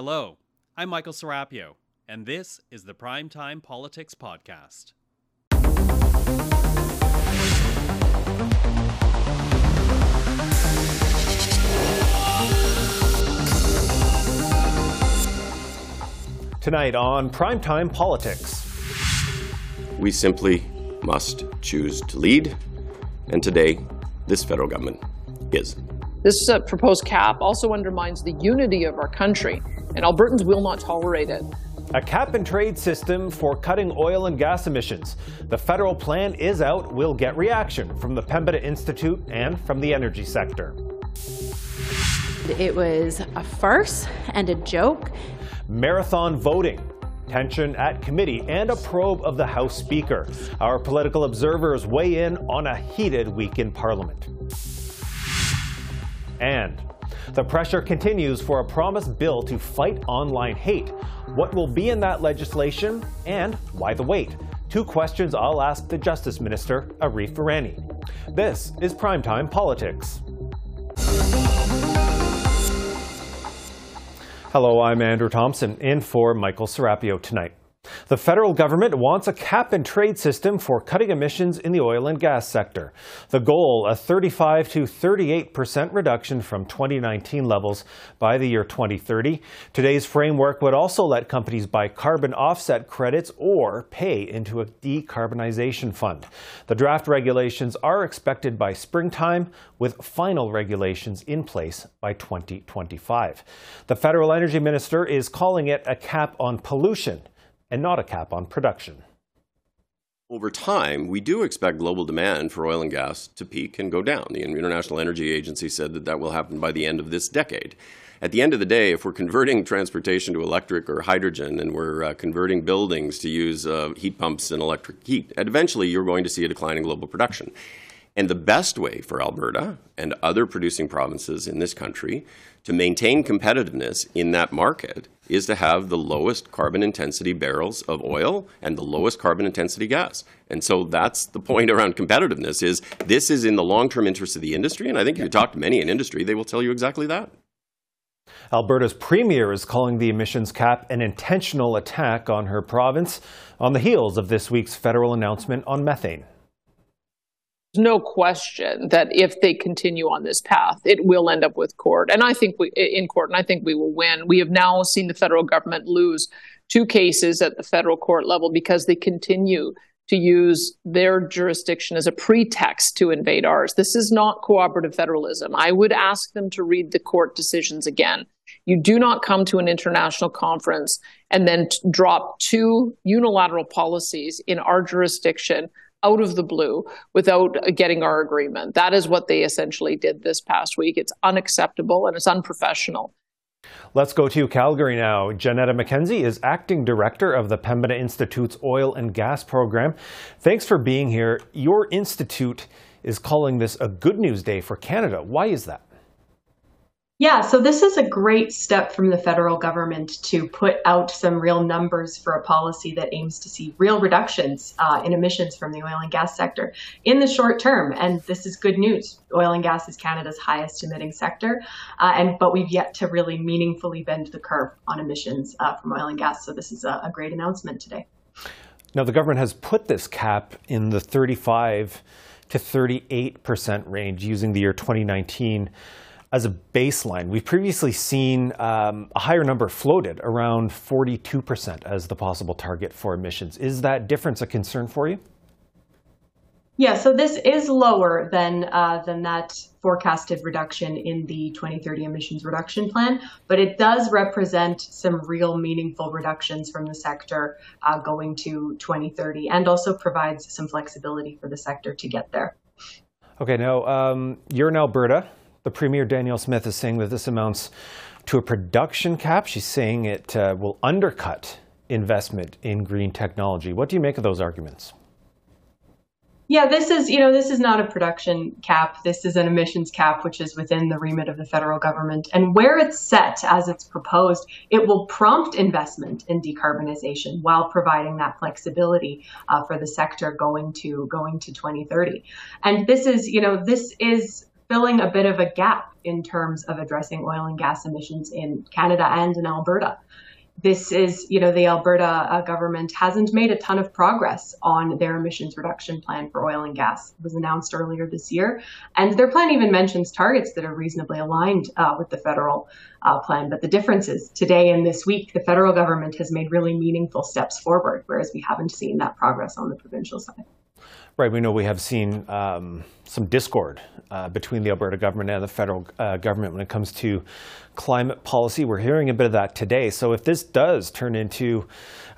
Hello, I'm Michael Serapio, and this is the Primetime Politics Podcast. Tonight on Primetime Politics. We simply must choose to lead, and today, this federal government is. This uh, proposed cap also undermines the unity of our country, and Albertans will not tolerate it. A cap and trade system for cutting oil and gas emissions. The federal plan is out, We'll get reaction from the Pembina Institute and from the energy sector. It was a farce and a joke. Marathon voting. Tension at committee and a probe of the House Speaker. Our political observers weigh in on a heated week in Parliament. And the pressure continues for a promised bill to fight online hate. What will be in that legislation and why the wait? Two questions I'll ask the Justice Minister, Arif Virani. This is Primetime Politics. Hello, I'm Andrew Thompson, in for Michael Serapio tonight. The federal government wants a cap and trade system for cutting emissions in the oil and gas sector. The goal, a 35 to 38 percent reduction from 2019 levels by the year 2030. Today's framework would also let companies buy carbon offset credits or pay into a decarbonization fund. The draft regulations are expected by springtime, with final regulations in place by 2025. The federal energy minister is calling it a cap on pollution and not a cap on production. Over time, we do expect global demand for oil and gas to peak and go down. The International Energy Agency said that that will happen by the end of this decade. At the end of the day, if we're converting transportation to electric or hydrogen and we're uh, converting buildings to use uh, heat pumps and electric heat, eventually you're going to see a decline in global production. And the best way for Alberta and other producing provinces in this country to maintain competitiveness in that market is to have the lowest carbon intensity barrels of oil and the lowest carbon intensity gas. And so that's the point around competitiveness is this is in the long-term interest of the industry and I think if you talk to many in industry they will tell you exactly that. Alberta's premier is calling the emissions cap an intentional attack on her province on the heels of this week's federal announcement on methane no question that if they continue on this path, it will end up with court. And I think we in court, and I think we will win. We have now seen the federal government lose two cases at the federal court level because they continue to use their jurisdiction as a pretext to invade ours. This is not cooperative federalism. I would ask them to read the court decisions again. You do not come to an international conference and then drop two unilateral policies in our jurisdiction out of the blue without uh, getting our agreement. That is what they essentially did this past week. It's unacceptable and it's unprofessional. Let's go to Calgary now. Janetta McKenzie is acting director of the Pembina Institute's oil and gas program. Thanks for being here. Your institute is calling this a good news day for Canada. Why is that? Yeah, so this is a great step from the federal government to put out some real numbers for a policy that aims to see real reductions uh, in emissions from the oil and gas sector in the short term. And this is good news. Oil and gas is Canada's highest emitting sector, uh, and but we've yet to really meaningfully bend the curve on emissions uh, from oil and gas. So this is a, a great announcement today. Now the government has put this cap in the 35 to 38 percent range using the year 2019 as a baseline. We've previously seen um, a higher number floated, around 42% as the possible target for emissions. Is that difference a concern for you? Yeah, so this is lower than uh, than that forecasted reduction in the 2030 emissions reduction plan, but it does represent some real meaningful reductions from the sector uh, going to 2030, and also provides some flexibility for the sector to get there. Okay, now um, you're in Alberta. The Premier Danielle Smith is saying that this amounts to a production cap. She's saying it uh, will undercut investment in green technology. What do you make of those arguments? Yeah, this is, you know, this is not a production cap. This is an emissions cap, which is within the remit of the federal government. And where it's set as it's proposed, it will prompt investment in decarbonization while providing that flexibility uh, for the sector going to going to 2030. And this is, you know, this is filling a bit of a gap in terms of addressing oil and gas emissions in Canada and in Alberta this is, you know, the Alberta uh, government hasn't made a ton of progress on their emissions reduction plan for oil and gas. It was announced earlier this year. And their plan even mentions targets that are reasonably aligned uh, with the federal uh, plan. But the difference is today and this week, the federal government has made really meaningful steps forward, whereas we haven't seen that progress on the provincial side. Right. We know we have seen um, some discord uh, between the Alberta government and the federal uh, government when it comes to climate policy. We're hearing a bit of that today. So, if this does turn into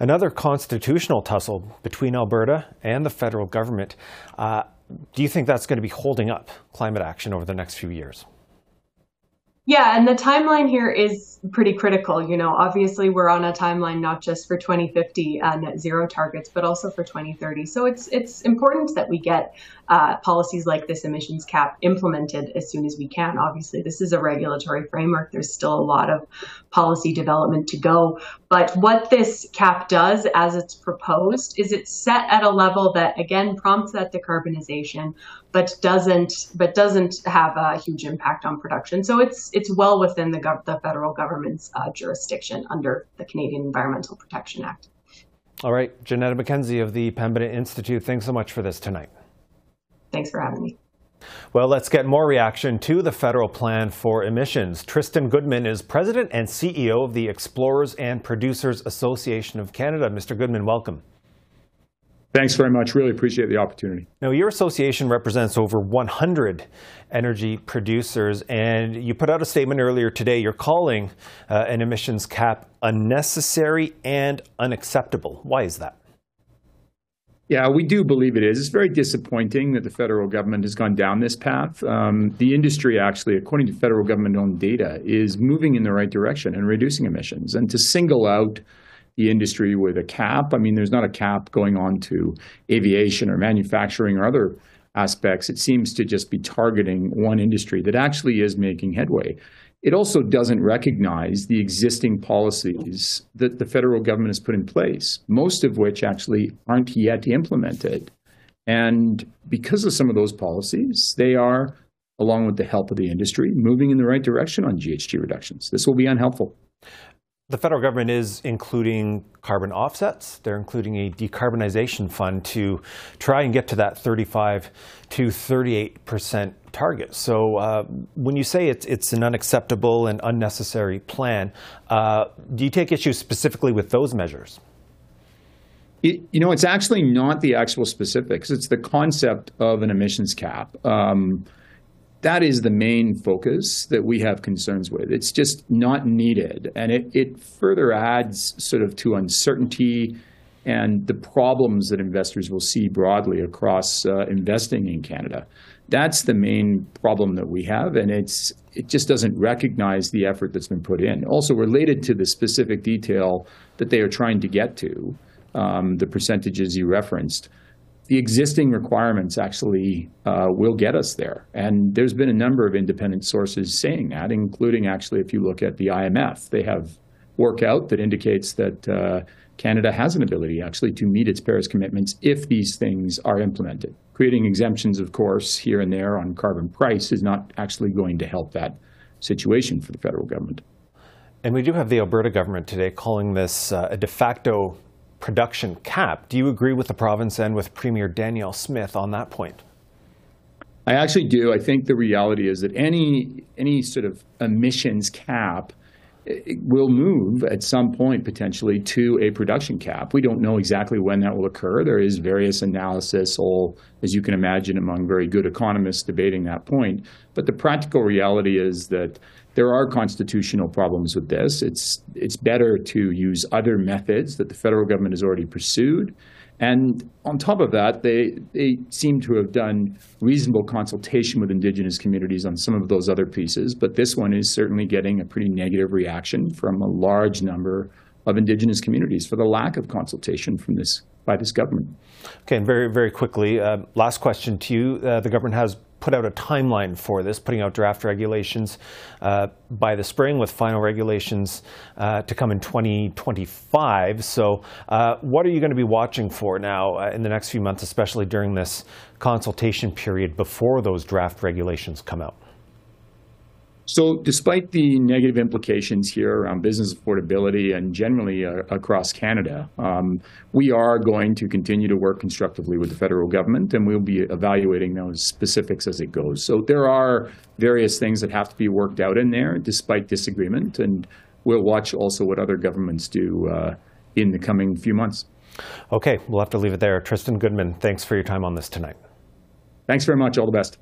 another constitutional tussle between Alberta and the federal government, uh, do you think that's going to be holding up climate action over the next few years? Yeah, and the timeline here is pretty critical. You know, obviously we're on a timeline not just for 2050 uh, net zero targets, but also for 2030. So it's it's important that we get uh, policies like this emissions cap implemented as soon as we can. Obviously, this is a regulatory framework. There's still a lot of policy development to go. But what this cap does, as it's proposed, is it's set at a level that again prompts that decarbonization, but doesn't but doesn't have a huge impact on production. So it's it's well within the, gov- the federal government's uh, jurisdiction under the Canadian Environmental Protection Act. All right, Janetta McKenzie of the Pembina Institute, thanks so much for this tonight. Thanks for having me. Well, let's get more reaction to the federal plan for emissions. Tristan Goodman is president and CEO of the Explorers and Producers Association of Canada. Mr. Goodman, welcome. Thanks very much. Really appreciate the opportunity. Now, your association represents over 100 energy producers, and you put out a statement earlier today. You're calling uh, an emissions cap unnecessary and unacceptable. Why is that? Yeah, we do believe it is. It's very disappointing that the federal government has gone down this path. Um, the industry, actually, according to federal government owned data, is moving in the right direction and reducing emissions. And to single out the industry with a cap, I mean, there's not a cap going on to aviation or manufacturing or other aspects. It seems to just be targeting one industry that actually is making headway. It also doesn't recognize the existing policies that the federal government has put in place, most of which actually aren't yet implemented. And because of some of those policies, they are, along with the help of the industry, moving in the right direction on GHG reductions. This will be unhelpful. The federal government is including carbon offsets. They're including a decarbonization fund to try and get to that 35 to 38 percent target. So, uh, when you say it's it's an unacceptable and unnecessary plan, uh, do you take issue specifically with those measures? It, you know, it's actually not the actual specifics. It's the concept of an emissions cap. Um, that is the main focus that we have concerns with. It's just not needed. And it, it further adds sort of to uncertainty and the problems that investors will see broadly across uh, investing in Canada. That's the main problem that we have, and it's it just doesn't recognize the effort that's been put in. Also, related to the specific detail that they are trying to get to, um, the percentages you referenced, the existing requirements actually uh, will get us there. And there's been a number of independent sources saying that, including actually, if you look at the IMF, they have work out that indicates that uh, Canada has an ability actually to meet its Paris commitments if these things are implemented. Creating exemptions, of course, here and there on carbon price is not actually going to help that situation for the federal government. And we do have the Alberta government today calling this uh, a de facto production cap. Do you agree with the province and with Premier Danielle Smith on that point? I actually do. I think the reality is that any any sort of emissions cap will move at some point potentially to a production cap. We don't know exactly when that will occur. There is various analysis, all as you can imagine, among very good economists debating that point. But the practical reality is that there are constitutional problems with this. It's it's better to use other methods that the federal government has already pursued. And on top of that, they, they seem to have done reasonable consultation with Indigenous communities on some of those other pieces. But this one is certainly getting a pretty negative reaction from a large number of Indigenous communities for the lack of consultation from this by this government. Okay, and very, very quickly, uh, last question to you. Uh, the government has put out a timeline for this, putting out draft regulations uh, by the spring with final regulations uh, to come in 2025. So, uh, what are you going to be watching for now uh, in the next few months, especially during this consultation period before those draft regulations come out? So, despite the negative implications here around business affordability and generally uh, across Canada, um, we are going to continue to work constructively with the federal government, and we'll be evaluating those specifics as it goes. So, there are various things that have to be worked out in there, despite disagreement, and we'll watch also what other governments do uh, in the coming few months. Okay, we'll have to leave it there. Tristan Goodman, thanks for your time on this tonight. Thanks very much. All the best.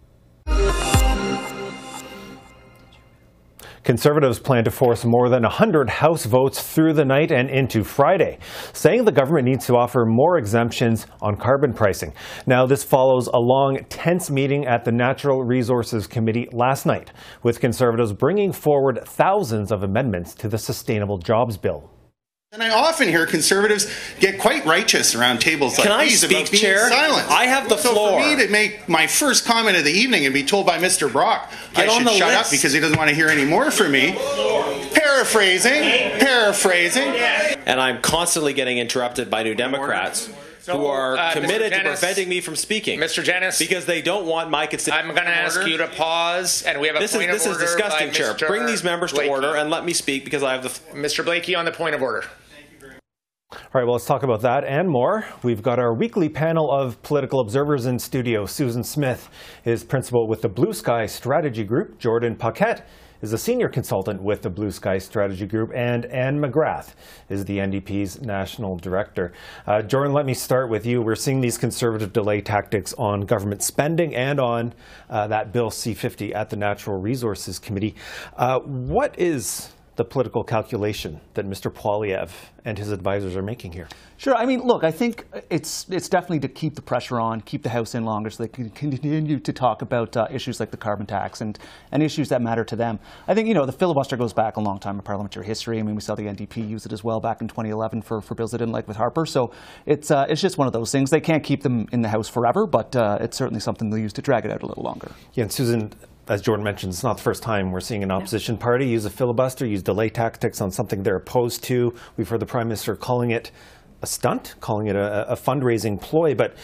Conservatives plan to force more than 100 House votes through the night and into Friday, saying the government needs to offer more exemptions on carbon pricing. Now, this follows a long, tense meeting at the Natural Resources Committee last night, with Conservatives bringing forward thousands of amendments to the Sustainable Jobs Bill. And I often hear conservatives get quite righteous around tables like Can I these speak, about being Chair? silent. I have the so floor. for me to make my first comment of the evening and be told by Mr. Brock Get I on should the shut list. up because he doesn't want to hear any more from me. Paraphrasing, paraphrasing. and I'm constantly getting interrupted by New Democrats who are uh, Mr. committed to preventing me from speaking. Mr. Dennis, because they don't want my I'm going to ask you to pause, and we have a This is point this of is disgusting, Chair. Mr. Bring these members to order and let me speak because I have the. Mr. Blakey on the point of order. All right, well, let's talk about that and more. We've got our weekly panel of political observers in studio. Susan Smith is principal with the Blue Sky Strategy Group. Jordan Paquet is a senior consultant with the Blue Sky Strategy Group. And Anne McGrath is the NDP's national director. Uh, Jordan, let me start with you. We're seeing these conservative delay tactics on government spending and on uh, that Bill C 50 at the Natural Resources Committee. Uh, what is the political calculation that Mr. Poilievre and his advisors are making here? Sure. I mean, look, I think it's it's definitely to keep the pressure on, keep the House in longer, so they can continue to talk about uh, issues like the carbon tax and, and issues that matter to them. I think you know the filibuster goes back a long time in parliamentary history. I mean, we saw the NDP use it as well back in 2011 for, for bills they didn't like with Harper. So it's uh, it's just one of those things. They can't keep them in the House forever, but uh, it's certainly something they'll use to drag it out a little longer. Yeah, and Susan, as Jordan mentioned, it's not the first time we're seeing an opposition party use a filibuster, use delay tactics on something they're opposed to. We've heard the Prime Minister calling it a stunt, calling it a, a fundraising ploy. But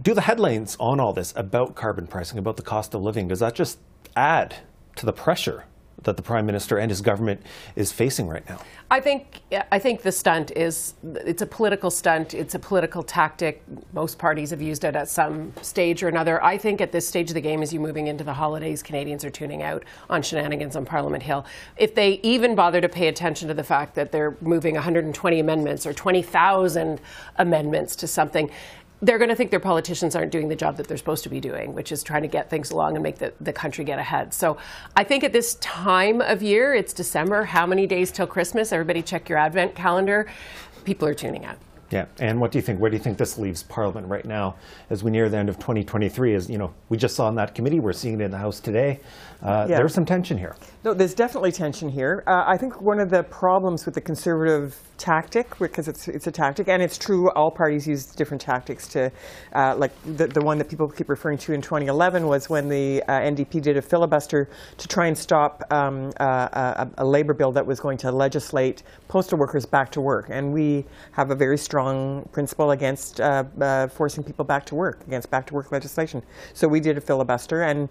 do the headlines on all this about carbon pricing, about the cost of living, does that just add to the pressure that the Prime Minister and his government is facing right now? I think I think the stunt is it's a political stunt. It's a political tactic. Most parties have used it at some stage or another. I think at this stage of the game, as you're moving into the holidays, Canadians are tuning out on shenanigans on Parliament Hill. If they even bother to pay attention to the fact that they're moving 120 amendments or 20,000 amendments to something, they're going to think their politicians aren't doing the job that they're supposed to be doing, which is trying to get things along and make the, the country get ahead. So I think at this time of year, it's December, how many days till Christmas? Everybody check your advent calendar. People are tuning out. Yeah, and what do you think? Where do you think this leaves Parliament right now as we near the end of 2023? As you know, we just saw in that committee, we're seeing it in the House today. Uh, Yeah. There's some tension here. No, there's definitely tension here. Uh, I think one of the problems with the conservative tactic, because it's it's a tactic, and it's true, all parties use different tactics to, uh, like the the one that people keep referring to in 2011 was when the uh, NDP did a filibuster to try and stop um, uh, a, a labor bill that was going to legislate postal workers back to work, and we have a very strong principle against uh, uh, forcing people back to work, against back to work legislation. So we did a filibuster, and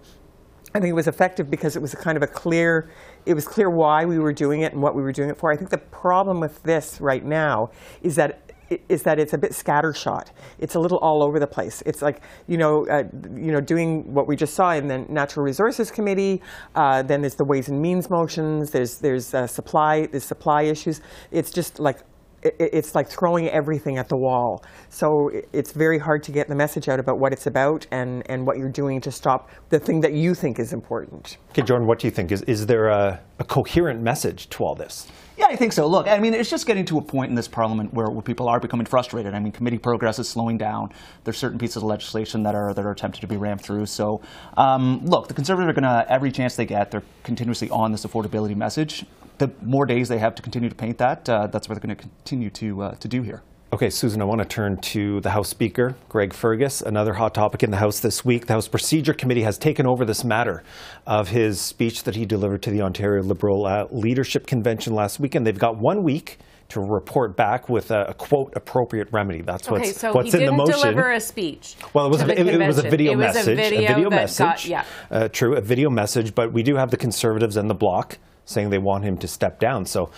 I think it was effective because it was a kind of a clear, it was clear why we were doing it and what we were doing it for. I think the problem with this right now is that is that it's a bit scattershot. It's a little all over the place. It's like you know, uh, you know, doing what we just saw in the Natural Resources Committee. Uh, then there's the Ways and Means motions. There's there's uh, supply there's supply issues. It's just like it- it's like throwing everything at the wall. So i- it's very hard to get the message out about what it's about and, and what you're doing to stop the thing that you think is important. Okay, Jordan, what do you think? Is, is there a, a coherent message to all this? Yeah, I think so. Look, I mean, it's just getting to a point in this parliament where, where people are becoming frustrated. I mean, committee progress is slowing down. There's certain pieces of legislation that are that are attempted to be rammed through. So, um, look, the Conservatives are going to every chance they get, they're continuously on this affordability message. The more days they have to continue to paint that, uh, that's what they're going to continue to uh, to do here. Okay, Susan, I want to turn to the House Speaker, Greg Fergus. Another hot topic in the House this week. The House Procedure Committee has taken over this matter of his speech that he delivered to the Ontario Liberal uh, Leadership Convention last week, and they've got one week to report back with a, a quote appropriate remedy. That's okay, what's so what's he in the didn't deliver a speech. Well, it was, to a, the it, it was a convention. video It was a message. video message. got- yeah. uh, true, a video message. But we do have the Conservatives and the Bloc saying they want him to step down. So,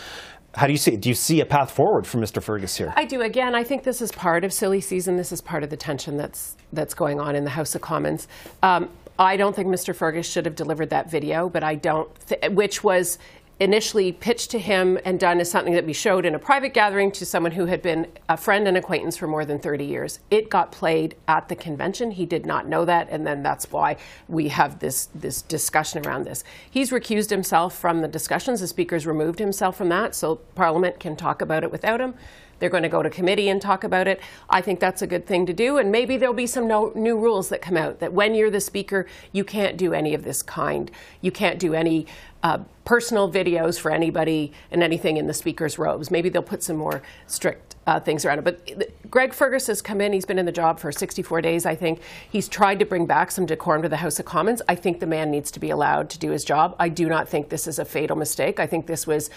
how do you see? Do you see a path forward for Mr. Fergus here? I do. Again, I think this is part of silly season. This is part of the tension that's that's going on in the House of Commons. Um, I don't think Mr. Fergus should have delivered that video, but I don't, which was initially pitched to him and done as something that we showed in a private gathering to someone who had been a friend and acquaintance for more than 30 years. It got played at the convention. He did not know that, and then that's why we have this this discussion around this. He's recused himself from the discussions. The speaker's removed himself from that, so Parliament can talk about it without him. They're going to go to committee and talk about it. I think that's a good thing to do. And maybe there'll be some no, new rules that come out that when you're the speaker, you can't do any of this kind. You can't do any uh, personal videos for anybody and anything in the speaker's robes. Maybe they'll put some more strict uh, things around it. But Greg Fergus has come in. He's been in the job for 64 days, I think. He's tried to bring back some decorum to the House of Commons. I think the man needs to be allowed to do his job. I do not think this is a fatal mistake. I think this was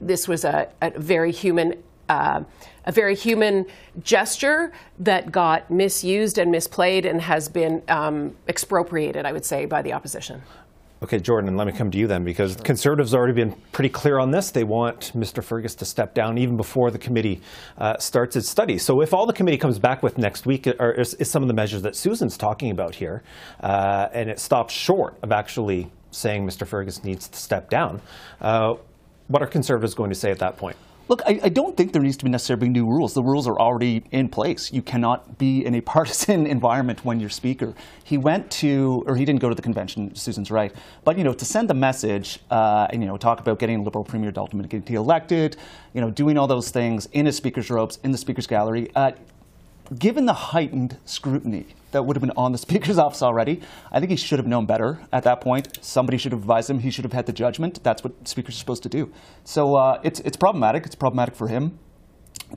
this was a, a very human uh, a very human gesture that got misused and misplayed and has been um, expropriated, I would say, by the opposition. Okay, Jordan, let me come to you then, because Conservatives have already been pretty clear on this. They want Mr. Fergus to step down even before the committee uh, starts its study. So, if all the committee comes back with next week are, is, is some of the measures that Susan's talking about here, uh, and it stops short of actually saying Mr. Fergus needs to step down, uh, what are Conservatives going to say at that point? Look, I, I, don't think there needs to be necessarily new rules. The rules are already in place. You cannot be in a partisan environment when you're speaker. He went to, or he didn't go to the convention. Susan's right, but you know, to send a message uh, and you know, talk about getting Liberal premier to McGuinty elected, you know, doing all those things in his speaker's robes in the speaker's gallery. Uh, given the heightened scrutiny that would have been on the Speaker's office already, I think he should have known better at that point. Somebody should have advised him. He should have had the judgment. That's what speakers are supposed to do. So uh, it's, it's problematic. It's problematic for him.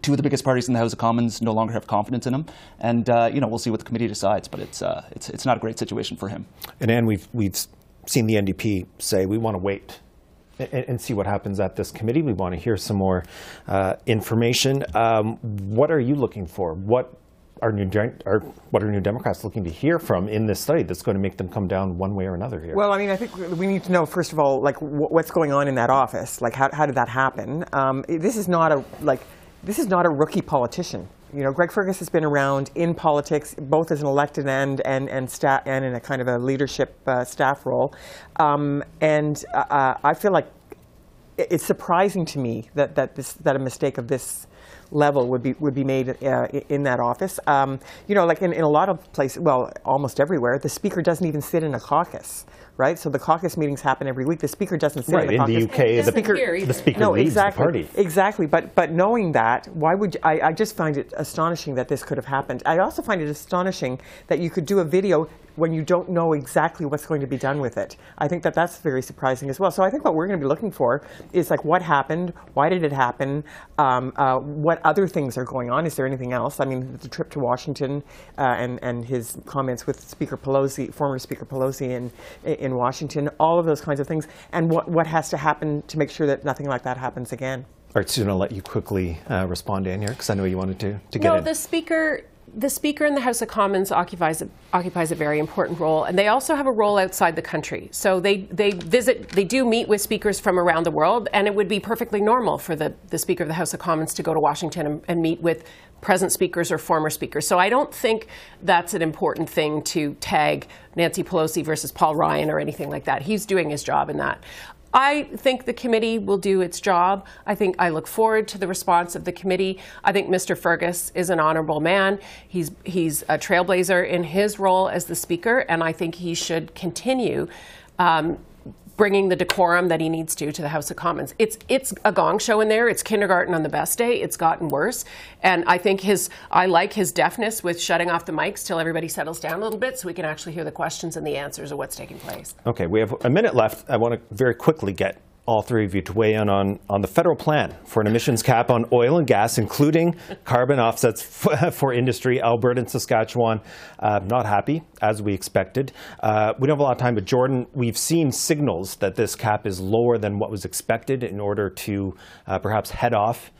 Two of the biggest parties in the House of Commons no longer have confidence in him, and uh, you know we'll see what the committee decides. But it's uh, it's it's not a great situation for him. And Anne, we've we've seen the NDP say we want to wait and, see what happens at this committee. We want to hear some more uh, information. Um, what are you looking for? What are new, are, what are New Democrats looking to hear from in this study that's going to make them come down one way or another here? Well, I mean, I think we need to know first of all, like what's going on in that office. Like, how, how did that happen? Um, this is not a like this is not a rookie politician. You know, Greg Fergus has been around in politics, both as an elected and and and, sta- and in a kind of a leadership uh, staff role. Um, and uh, I feel like it's surprising to me that that this that a mistake of this level would be would be made uh, in that office. Um, you know, like in, in a lot of places, well, almost everywhere, the speaker doesn't even sit in a caucus, right? So the caucus meetings happen every week. The speaker doesn't sit right. in the in caucus. the UK, the, the speaker, the speaker no, leads exactly, the party. Exactly. But but knowing that, why would you, I, I just find it astonishing that this could have happened. I also find it astonishing that you could do a video when you don't know exactly what's going to be done with it. I think that that's very surprising as well. So I think what we're going to be looking for is like what happened, why did it happen, um, uh, what other things are going on. Is there anything else? I mean, the trip to Washington uh, and and his comments with Speaker Pelosi, former Speaker Pelosi in in Washington, all of those kinds of things, and what what has to happen to make sure that nothing like that happens again. All right, Susan, I'll let you quickly uh, respond, Anne, here, because I know you wanted to, to get no, in. the speaker the Speaker in the House of Commons occupies a, occupies a very important role, and they also have a role outside the country. So they, they visit, they do meet with speakers from around the world, and it would be perfectly normal for the, the Speaker of the House of Commons to go to Washington and, and meet with present speakers or former speakers. So I don't think that's an important thing to tag Nancy Pelosi versus Paul Ryan or anything like that. He's doing his job in that. I think the committee will do its job. I think I look forward to the response of the committee. I think Mr. Fergus is an honorable man. He's he's a trailblazer in his role as the speaker, and I think he should continue. Um, bringing the decorum that he needs to to the House of Commons. It's it's a gong show in there. It's kindergarten on the best day. It's gotten worse, and I think his I like his deafness with shutting off the mics till everybody settles down a little bit, so we can actually hear the questions and the answers of what's taking place. Okay, we have a minute left. I want to very quickly get all three of you to weigh in on, on the federal plan for an emissions cap on oil and gas, including carbon offsets for industry. Alberta and Saskatchewan uh, not happy, as we expected. Uh, we don't have a lot of time, but Jordan, we've seen signals that this cap is lower than what was expected in order to uh, perhaps head off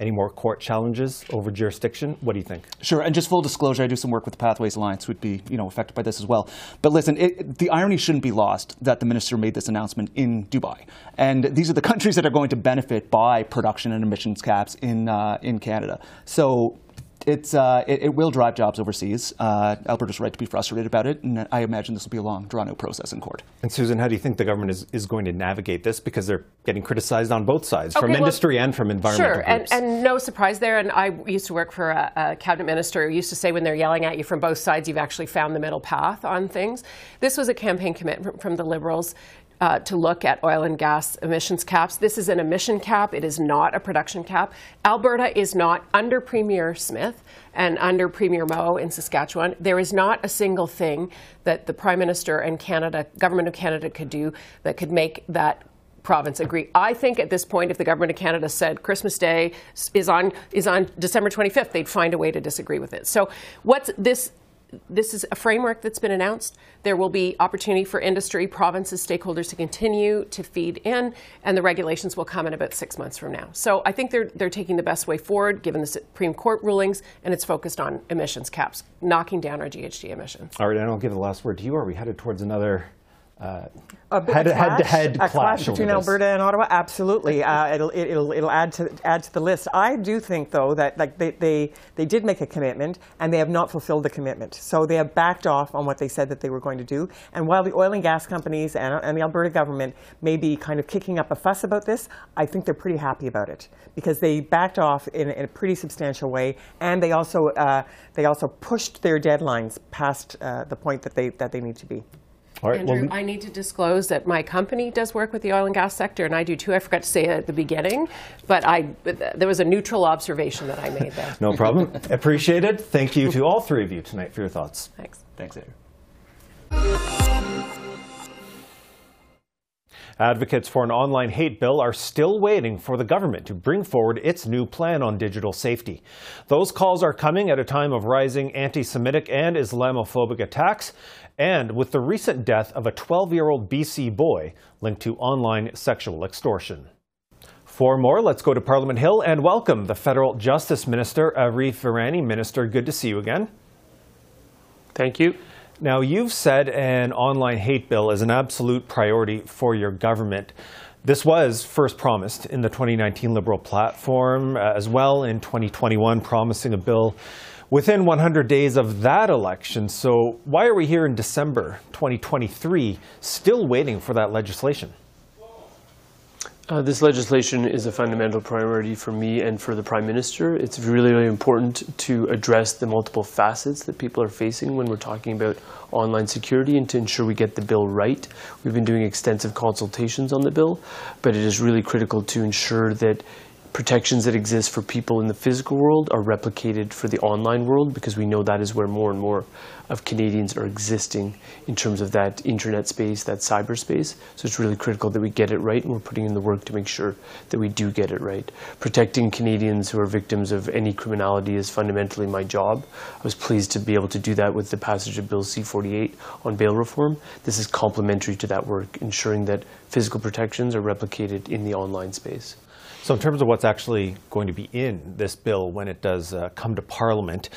any more court challenges over jurisdiction? What do you think? Sure, and just full disclosure, I do some work with the Pathways Alliance, who would be you know affected by this as well. But listen, it, the irony shouldn't be lost that the minister made this announcement in Dubai, and these are the countries that are going to benefit by production and emissions caps in uh, in Canada. So it's, uh, it, it, will drive jobs overseas. Uh, Alberta's right to be frustrated about it, and I imagine this will be a long, drawn out process in court. And Susan, how do you think the government is, is going to navigate this? Because they're getting criticized on both sides, okay, from well, industry and from environmental sure, groups. And, and no surprise there. And I used to work for a, a cabinet minister who used to say when they're yelling at you from both sides, you've actually found the middle path on things. This was a campaign commitment from the Liberals uh, to look at oil and gas emissions caps. This is an emission cap. It is not a production cap. Alberta is not under Premier Smith and under Premier Moe in Saskatchewan. There is not a single thing that the Prime Minister and Canada, government of Canada, could do that could make that province agree. I think at this point, if the government of Canada said Christmas Day is on is on December 25th, they'd find a way to disagree with it. So, what's this this is a framework that's been announced. There will be opportunity for industry, provinces, stakeholders to continue to feed in, and the regulations will come in about six months from now. So I think they're, they're taking the best way forward, given the Supreme Court rulings, and it's focused on emissions caps, knocking down our GHG emissions. All right, and I'll give the last word to you. Are we headed towards another uh, a head, clash, head clash, clash between Alberta and Ottawa. Absolutely, uh, it'll, it'll it'll add to add to the list. I do think though that like they, they they did make a commitment and they have not fulfilled the commitment. So they have backed off on what they said that they were going to do. And while the oil and gas companies and, and the Alberta government may be kind of kicking up a fuss about this, I think they're pretty happy about it because they backed off in, in a pretty substantial way, and they also uh, they also pushed their deadlines past uh, the point that they that they need to be. All right, Andrew, well, I need to disclose that my company does work with the oil and gas sector, and I do too. I forgot to say it at the beginning, but I there was a neutral observation that I made there. no problem. Appreciate it. Thank you to all three of you tonight for your thoughts. Thanks. Thanks, Andrew. Advocates for an online hate bill are still waiting for the government to bring forward its new plan on digital safety. Those calls are coming at a time of rising anti Semitic and Islamophobic attacks and with the recent death of a 12 year old BC boy linked to online sexual extortion. For more, let's go to Parliament Hill and welcome the Federal Justice Minister, Arif Virani. Minister, good to see you again. Thank you. Now, you've said an online hate bill is an absolute priority for your government. This was first promised in the 2019 Liberal platform, uh, as well in 2021, promising a bill within 100 days of that election. So, why are we here in December 2023 still waiting for that legislation? Uh, this legislation is a fundamental priority for me and for the Prime Minister. It's really, really important to address the multiple facets that people are facing when we're talking about online security and to ensure we get the bill right. We've been doing extensive consultations on the bill, but it is really critical to ensure that protections that exist for people in the physical world are replicated for the online world because we know that is where more and more of Canadians are existing in terms of that internet space, that cyberspace. So it's really critical that we get it right, and we're putting in the work to make sure that we do get it right. Protecting Canadians who are victims of any criminality is fundamentally my job. I was pleased to be able to do that with the passage of Bill C-48 on bail reform. This is complementary to that work, ensuring that physical protections are replicated in the online space. So, in terms of what's actually going to be in this bill when it does uh, come to Parliament,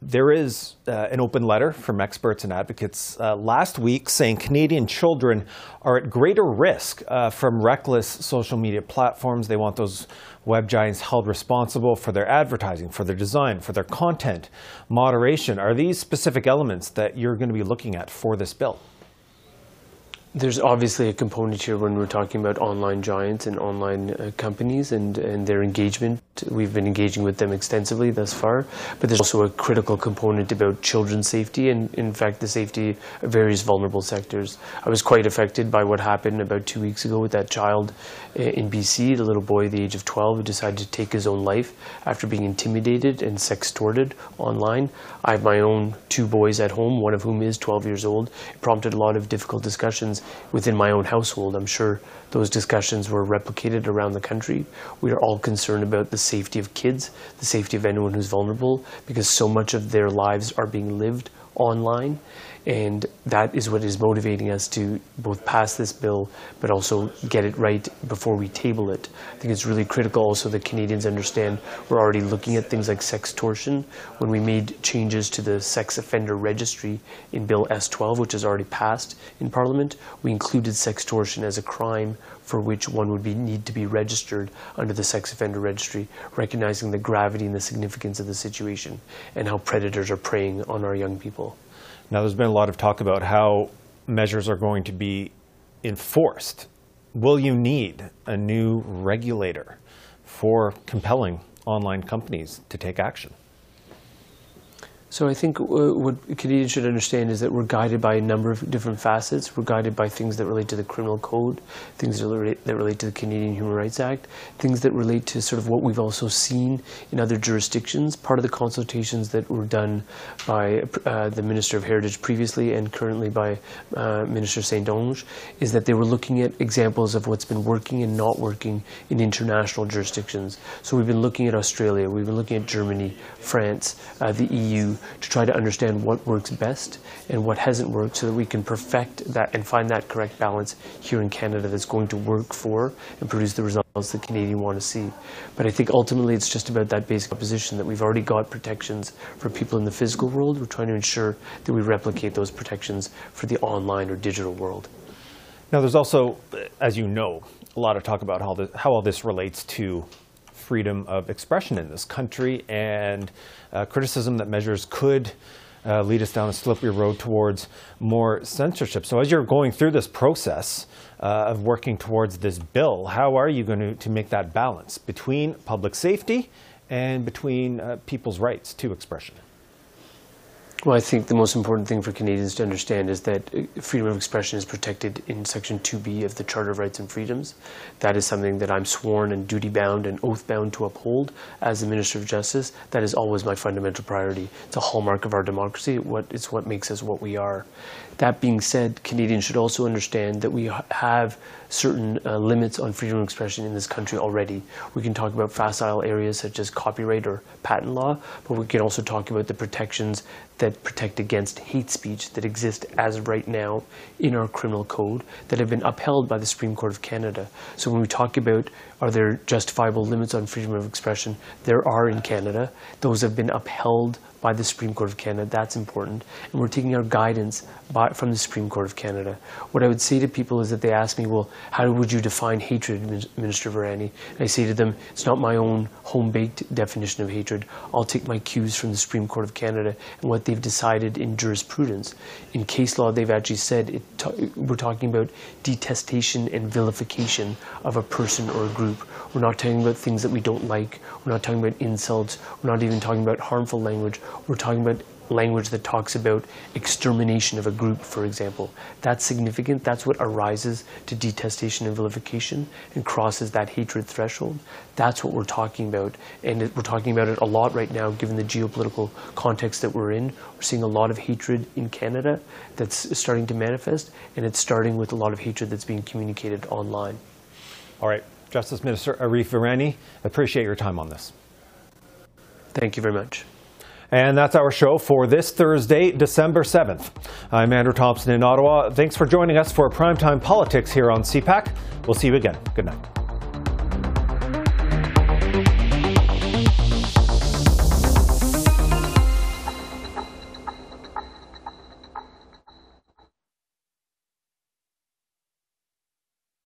there is uh, an open letter from experts and advocates uh, last week saying Canadian children are at greater risk uh, from reckless social media platforms. They want those web giants held responsible for their advertising, for their design, for their content, moderation. Are these specific elements that you're going to be looking at for this bill? There's obviously a component here when we're talking about online giants and online uh, companies and, and their engagement. We've been engaging with them extensively thus far, but there's also a critical component about children's safety and, in fact, the safety of various vulnerable sectors. I was quite affected by what happened about two weeks ago with that child uh, in BC, the little boy at the age of 12 who decided to take his own life after being intimidated and sextorted online. I have my own two boys at home, one of whom is 12 years old. It prompted a lot of difficult discussions within my own household. I'm sure those discussions were replicated around the country. We are all concerned about the safety of kids, the safety of anyone who's vulnerable, because so much of their lives are being lived online. And that is what is motivating us to both pass this bill, but also get it right before we table it. I think it's really critical also that Canadians understand we're already looking at things like sextortion. When we made changes to the sex offender registry in Bill S12, which has already passed in Parliament, we included sextortion as a crime for which one would be, need to be registered under the sex offender registry, recognizing the gravity and the significance of the situation and how predators are preying on our young people. Now, there's been a lot of talk about how measures are going to be enforced. Will you need a new regulator for compelling online companies to take action? So I think uh, what Canadians should understand is that we're guided by a number of different facets. We're guided by things that relate to the criminal code, things that relate, that relate to the Canadian Human Rights Act, things that relate to sort of what we've also seen in other jurisdictions. Part of the consultations that were done by uh, the Minister of Heritage previously and currently by uh, Minister Saint-Onge is that they were looking at examples of what's been working and not working in international jurisdictions. So we've been looking at Australia, we've been looking at Germany, France, uh, the EU, to try to understand what works best and what hasn't worked so that we can perfect that and find that correct balance here in Canada that's going to work for and produce the results that Canadians want to see. But I think ultimately it's just about that basic position that we've already got protections for people in the physical world. We're trying to ensure that we replicate those protections for the online or digital world. Now, there's also, as you know, a lot of talk about how, this, how all this relates to freedom of expression in this country and uh, criticism that measures could uh, lead us down a slippery road towards more censorship. So, as you're going through this process uh, of working towards this bill, how are you going to, to make that balance between public safety and between uh, people's rights to expression? Well, I think the most important thing for Canadians to understand is that uh, freedom of expression is protected in Section 2B of the Charter of Rights and Freedoms. That is something that I'm sworn and duty bound and oath bound to uphold as the Minister of Justice. That is always my fundamental priority. It's a hallmark of our democracy. It's what makes us what we are. That being said, Canadians should also understand that we have certain uh, limits on freedom of expression in this country already. We can talk about facile areas such as copyright or patent law, but we can also talk about the protections that protect against hate speech that exist as of right now in our criminal code that have been upheld by the Supreme Court of Canada. So when we talk about are there justifiable limits on freedom of expression, there are in Canada. Those have been upheld by the Supreme Court of Canada. That's important. And we're taking our guidance by, from the Supreme Court of Canada. What I would say to people is that they ask me, well, how would you define hatred, Minister Virani? And I say to them, it's not my own home-baked definition of hatred. I'll take my cues from the Supreme Court of Canada and what they've decided in jurisprudence. In case law, they've actually said we're talking about detestation and vilification of a person or a group. We're not talking about things that we don't like. We're not talking about insults. We're not even talking about harmful language. We're talking about language that talks about extermination of a group, for example. That's significant. That's what arises to detestation and vilification and crosses that hatred threshold. That's what we're talking about. And we're talking about it a lot right now, given the geopolitical context that we're in. We're seeing a lot of hatred in Canada that's starting to manifest, and it's starting with a lot of hatred that's being communicated online. All right. Justice Minister Arif Virani, appreciate your time on this. Thank you very much. And that's our show for this Thursday, December 7th. I'm Andrew Thompson in Ottawa. Thanks for joining us for Primetime Politics here on CPAC. We'll see you again. Good night.